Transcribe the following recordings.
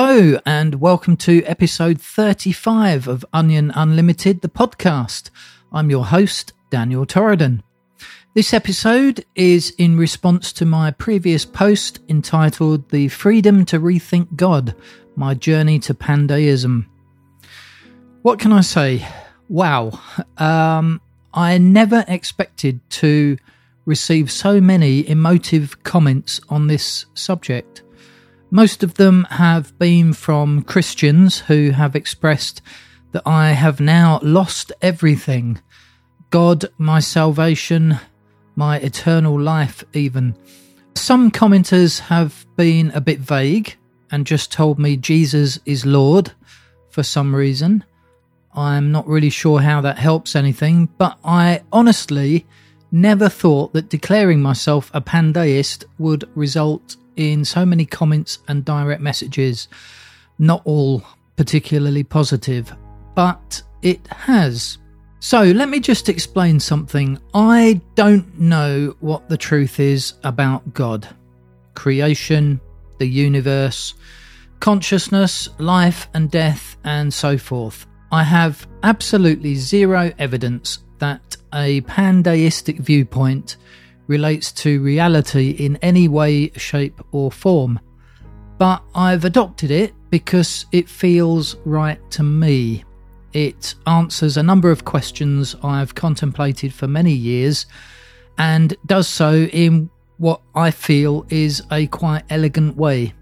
Hello, and welcome to episode 35 of Onion Unlimited, the podcast. I'm your host, Daniel Torridon. This episode is in response to my previous post entitled The Freedom to Rethink God My Journey to Pandeism. What can I say? Wow. Um, I never expected to receive so many emotive comments on this subject. Most of them have been from Christians who have expressed that I have now lost everything God, my salvation, my eternal life, even. Some commenters have been a bit vague and just told me Jesus is Lord for some reason. I'm not really sure how that helps anything, but I honestly never thought that declaring myself a pandeist would result in so many comments and direct messages, not all particularly positive, but it has. So let me just explain something. I don't know what the truth is about God, creation, the universe, consciousness, life and death, and so forth. I have absolutely zero evidence that a pandeistic viewpoint relates to reality in any way, shape, or form. But I've adopted it because it feels right to me. It answers a number of questions I've contemplated for many years and does so in what I feel is a quite elegant way.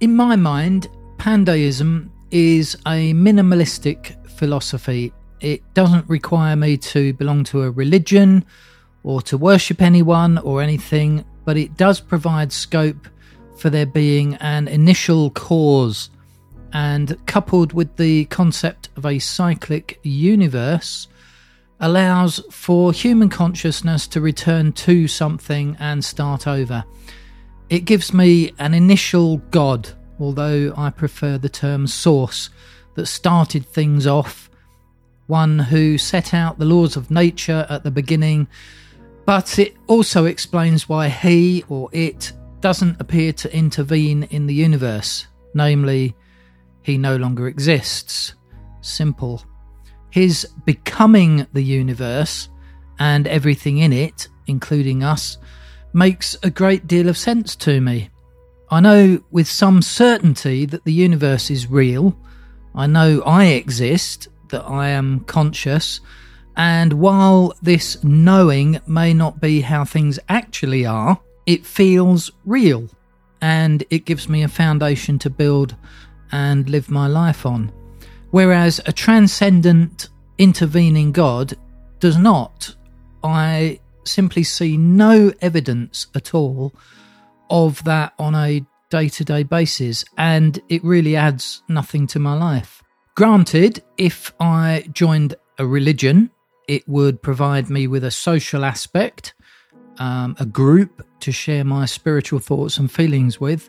In my mind, pandeism is a minimalistic philosophy. It doesn't require me to belong to a religion or to worship anyone or anything, but it does provide scope for there being an initial cause. And coupled with the concept of a cyclic universe, allows for human consciousness to return to something and start over. It gives me an initial God, although I prefer the term source, that started things off, one who set out the laws of nature at the beginning but it also explains why he or it doesn't appear to intervene in the universe, namely, he no longer exists. Simple. His becoming the universe and everything in it, including us, makes a great deal of sense to me. I know with some certainty that the universe is real. I know I exist, that I am conscious, and while this knowing may not be how things actually are, it feels real and it gives me a foundation to build and live my life on. Whereas a transcendent, intervening God does not. I simply see no evidence at all of that on a day to day basis, and it really adds nothing to my life. Granted, if I joined a religion it would provide me with a social aspect, um, a group to share my spiritual thoughts and feelings with.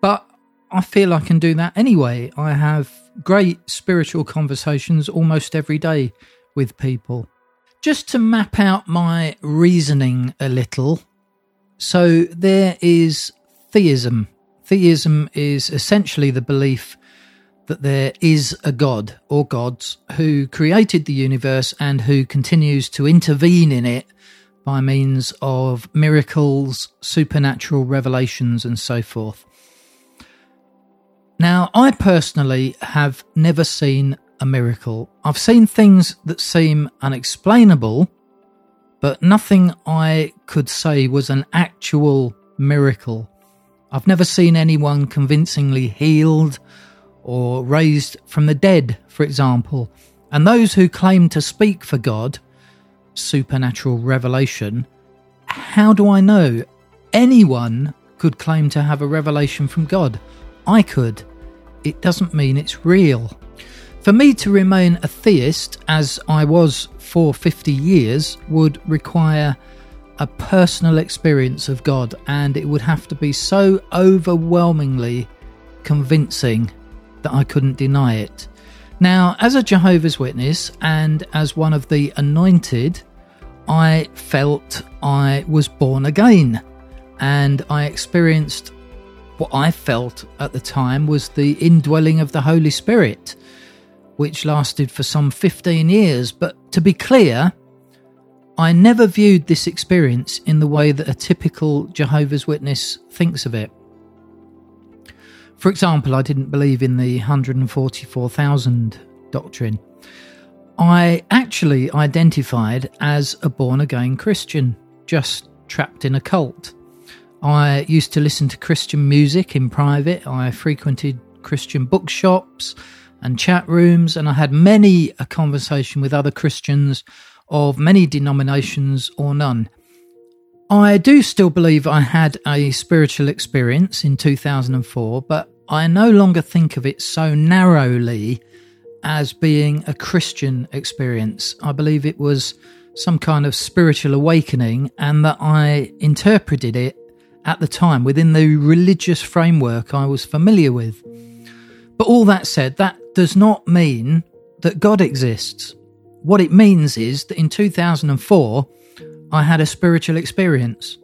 But I feel I can do that anyway. I have great spiritual conversations almost every day with people. Just to map out my reasoning a little. So there is theism. Theism is essentially the belief that there is a God or gods who created the universe and who continues to intervene in it by means of miracles, supernatural revelations, and so forth. Now, I personally have never seen a miracle. I've seen things that seem unexplainable, but nothing I could say was an actual miracle. I've never seen anyone convincingly healed or raised from the dead, for example. And those who claim to speak for God, supernatural revelation, how do I know? Anyone could claim to have a revelation from God. I could. It doesn't mean it's real. For me to remain a theist, as I was for 50 years, would require a personal experience of God, and it would have to be so overwhelmingly convincing that I couldn't deny it. Now, as a Jehovah's Witness and as one of the anointed, I felt I was born again and I experienced what I felt at the time was the indwelling of the Holy Spirit, which lasted for some 15 years. But to be clear, I never viewed this experience in the way that a typical Jehovah's Witness thinks of it. For example, I didn't believe in the 144,000 doctrine. I actually identified as a born again Christian, just trapped in a cult. I used to listen to Christian music in private. I frequented Christian bookshops and chat rooms, and I had many a conversation with other Christians of many denominations or none. I do still believe I had a spiritual experience in 2004, but I no longer think of it so narrowly as being a Christian experience. I believe it was some kind of spiritual awakening and that I interpreted it at the time within the religious framework I was familiar with. But all that said, that does not mean that God exists. What it means is that in 2004, I had a spiritual experience.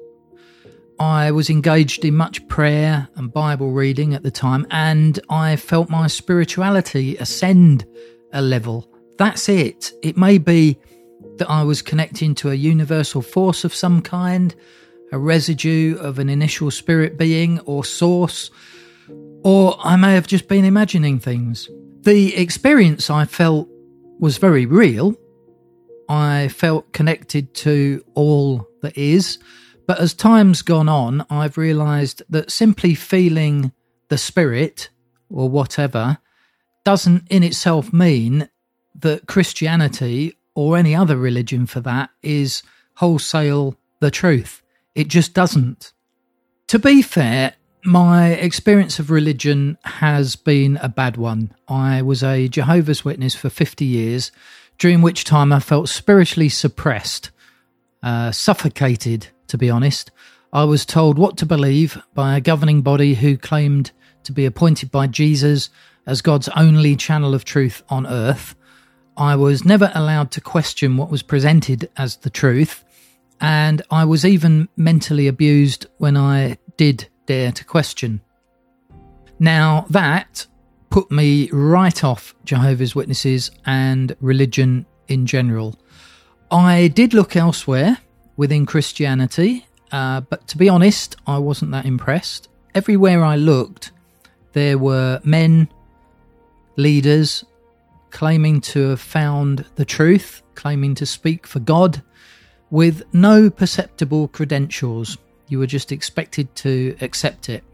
I was engaged in much prayer and Bible reading at the time, and I felt my spirituality ascend a level. That's it. It may be that I was connecting to a universal force of some kind, a residue of an initial spirit being or source, or I may have just been imagining things. The experience I felt was very real. I felt connected to all that is. But as time's gone on, I've realized that simply feeling the spirit or whatever doesn't in itself mean that Christianity or any other religion for that is wholesale the truth. It just doesn't. To be fair, my experience of religion has been a bad one. I was a Jehovah's Witness for 50 years, during which time I felt spiritually suppressed, uh, suffocated, to be honest. I was told what to believe by a governing body who claimed to be appointed by Jesus as God's only channel of truth on earth. I was never allowed to question what was presented as the truth, and I was even mentally abused when I did dare to question. Now, that put me right off Jehovah's Witnesses and religion in general. I did look elsewhere within Christianity, uh, but to be honest, I wasn't that impressed. Everywhere I looked, there were men, leaders, claiming to have found the truth, claiming to speak for God, with no perceptible credentials. You were just expected to accept it.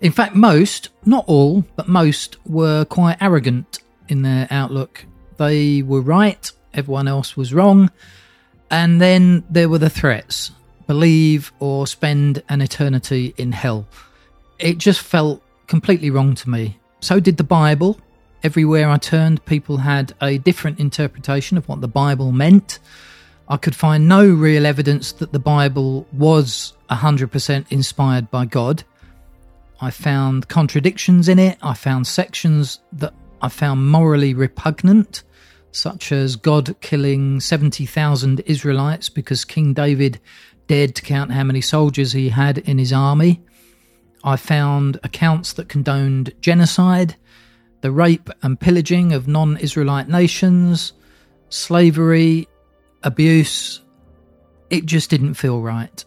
In fact, most, not all, but most, were quite arrogant in their outlook. They were right, everyone else was wrong. And then there were the threats believe or spend an eternity in hell. It just felt completely wrong to me. So did the Bible. Everywhere I turned, people had a different interpretation of what the Bible meant. I could find no real evidence that the Bible was 100% inspired by God. I found contradictions in it. I found sections that I found morally repugnant, such as God killing 70,000 Israelites because King David dared to count how many soldiers he had in his army. I found accounts that condoned genocide the rape and pillaging of non Israelite nations, slavery, abuse. It just didn't feel right.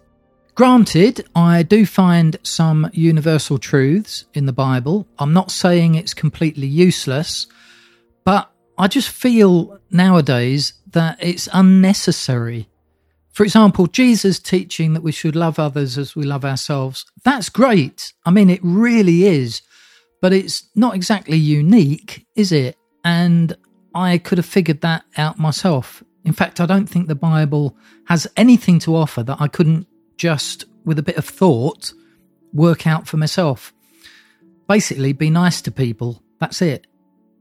Granted, I do find some universal truths in the Bible. I'm not saying it's completely useless, but I just feel nowadays that it's unnecessary. For example, Jesus teaching that we should love others as we love ourselves. That's great. I mean, it really is but it's not exactly unique, is it? And I could have figured that out myself. In fact, I don't think the Bible has anything to offer that I couldn't just, with a bit of thought, work out for myself. Basically, be nice to people. That's it.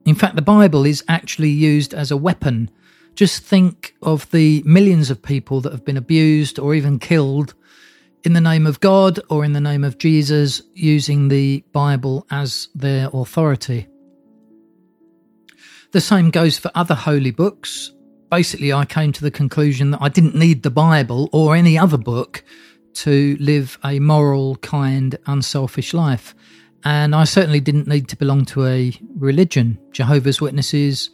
In fact, the Bible is actually used as a weapon. Just think of the millions of people that have been abused or even killed in the name of God or in the name of Jesus, using the Bible as their authority. The same goes for other holy books. Basically, I came to the conclusion that I didn't need the Bible or any other book to live a moral, kind, unselfish life. And I certainly didn't need to belong to a religion, Jehovah's Witnesses,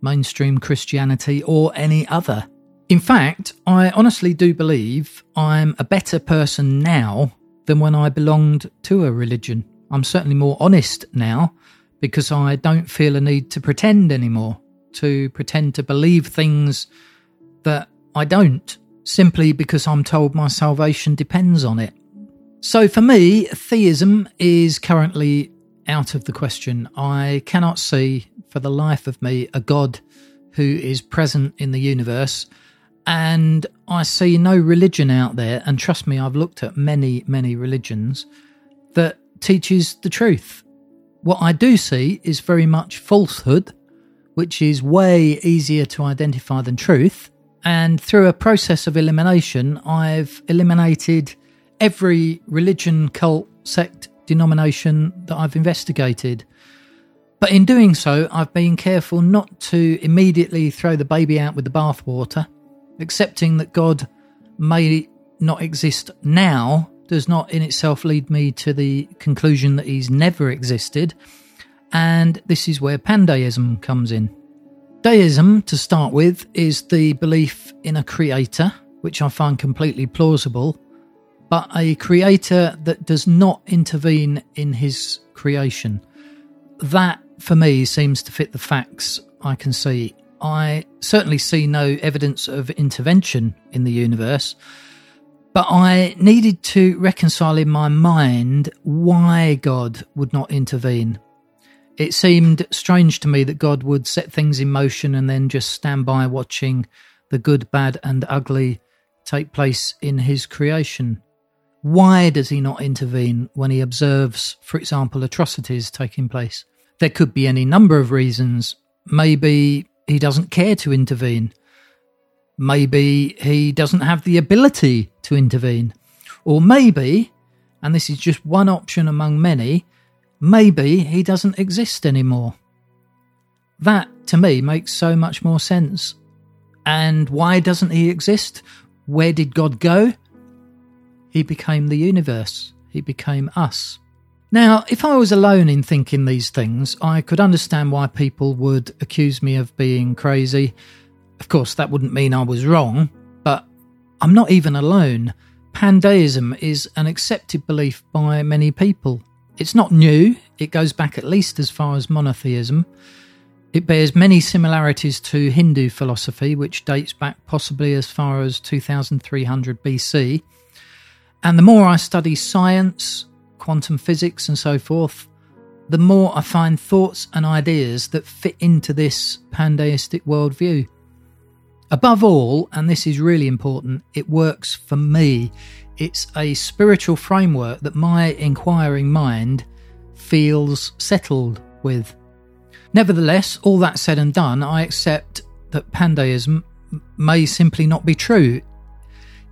mainstream Christianity, or any other. In fact, I honestly do believe I'm a better person now than when I belonged to a religion. I'm certainly more honest now because I don't feel a need to pretend anymore, to pretend to believe things that I don't, simply because I'm told my salvation depends on it. So for me, theism is currently out of the question. I cannot see for the life of me a God who is present in the universe. And I see no religion out there, and trust me, I've looked at many, many religions that teaches the truth. What I do see is very much falsehood, which is way easier to identify than truth. And through a process of elimination, I've eliminated every religion, cult, sect, denomination that I've investigated. But in doing so, I've been careful not to immediately throw the baby out with the bathwater, accepting that God may not exist now does not in itself lead me to the conclusion that he's never existed. And this is where pandeism comes in. Deism, to start with, is the belief in a creator, which I find completely plausible, but a creator that does not intervene in his creation. That, for me, seems to fit the facts I can see. I certainly see no evidence of intervention in the universe, but I needed to reconcile in my mind why God would not intervene. It seemed strange to me that God would set things in motion and then just stand by watching the good, bad, and ugly take place in his creation. Why does he not intervene when he observes, for example, atrocities taking place? There could be any number of reasons. Maybe he doesn't care to intervene. Maybe he doesn't have the ability to intervene. Or maybe, and this is just one option among many, maybe he doesn't exist anymore. That, to me, makes so much more sense. And why doesn't he exist? Where did God go? He became the universe, he became us. Now, if I was alone in thinking these things, I could understand why people would accuse me of being crazy of course, that wouldn't mean I was wrong, but I'm not even alone. Pandeism is an accepted belief by many people. It's not new, it goes back at least as far as monotheism. It bears many similarities to Hindu philosophy, which dates back possibly as far as 2300 BC. And the more I study science, quantum physics, and so forth, the more I find thoughts and ideas that fit into this pandeistic worldview. Above all, and this is really important, it works for me. It's a spiritual framework that my inquiring mind feels settled with. Nevertheless, all that said and done, I accept that pandeism may simply not be true.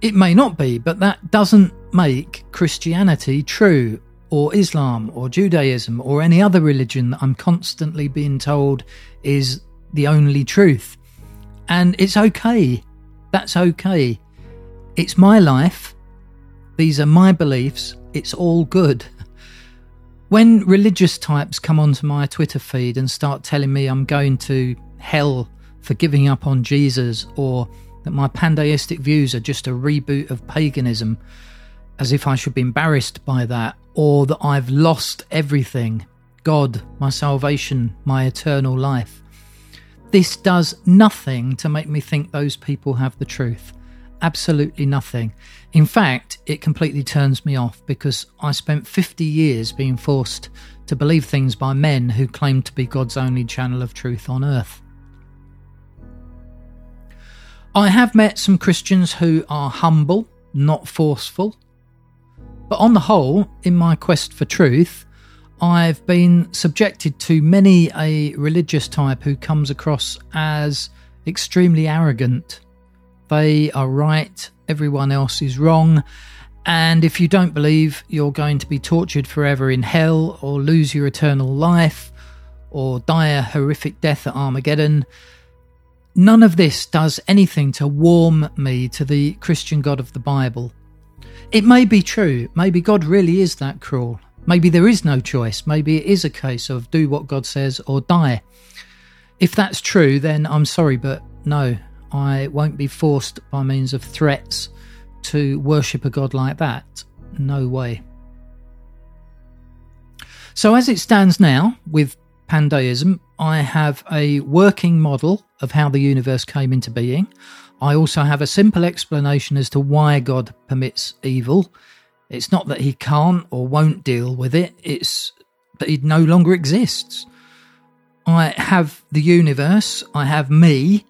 It may not be, but that doesn't make Christianity true, or Islam, or Judaism, or any other religion that I'm constantly being told is the only truth. And it's okay. That's okay. It's my life. These are my beliefs. It's all good. When religious types come onto my Twitter feed and start telling me I'm going to hell for giving up on Jesus or that my pandeistic views are just a reboot of paganism, as if I should be embarrassed by that, or that I've lost everything God, my salvation, my eternal life. This does nothing to make me think those people have the truth. Absolutely nothing. In fact, it completely turns me off because I spent 50 years being forced to believe things by men who claimed to be God's only channel of truth on earth. I have met some Christians who are humble, not forceful. But on the whole, in my quest for truth, I've been subjected to many a religious type who comes across as extremely arrogant. They are right, everyone else is wrong, and if you don't believe you're going to be tortured forever in hell or lose your eternal life or die a horrific death at Armageddon, none of this does anything to warm me to the Christian God of the Bible. It may be true. Maybe God really is that cruel. Maybe there is no choice. Maybe it is a case of do what God says or die. If that's true, then I'm sorry, but no, I won't be forced by means of threats to worship a God like that. No way. So, as it stands now, with pandeism, I have a working model of how the universe came into being. I also have a simple explanation as to why God permits evil. It's not that he can't or won't deal with it, it's that he no longer exists. I have the universe, I have me,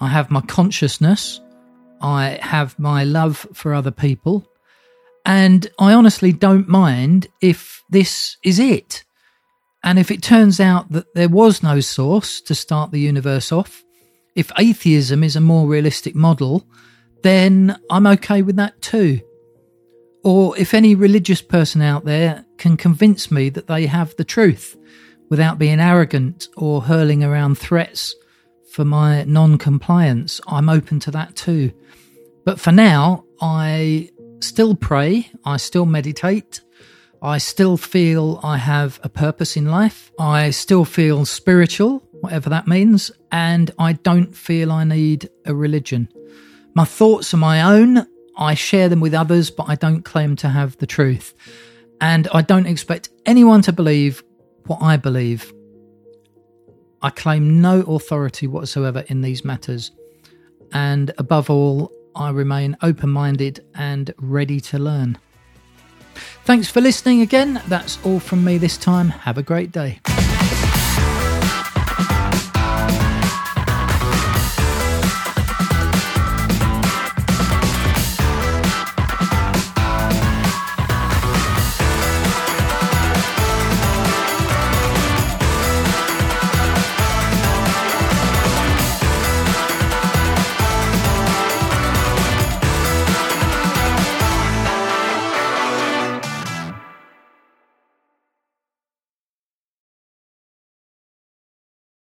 I have my consciousness, I have my love for other people, and I honestly don't mind if this is it. And if it turns out that there was no source to start the universe off, if atheism is a more realistic model, then I'm okay with that too. Or if any religious person out there can convince me that they have the truth without being arrogant or hurling around threats for my non compliance, I'm open to that too. But for now, I still pray, I still meditate, I still feel I have a purpose in life, I still feel spiritual, whatever that means, and I don't feel I need a religion. My thoughts are my own, I share them with others, but I don't claim to have the truth. And I don't expect anyone to believe what I believe. I claim no authority whatsoever in these matters. And above all, I remain open minded and ready to learn. Thanks for listening again. That's all from me this time. Have a great day.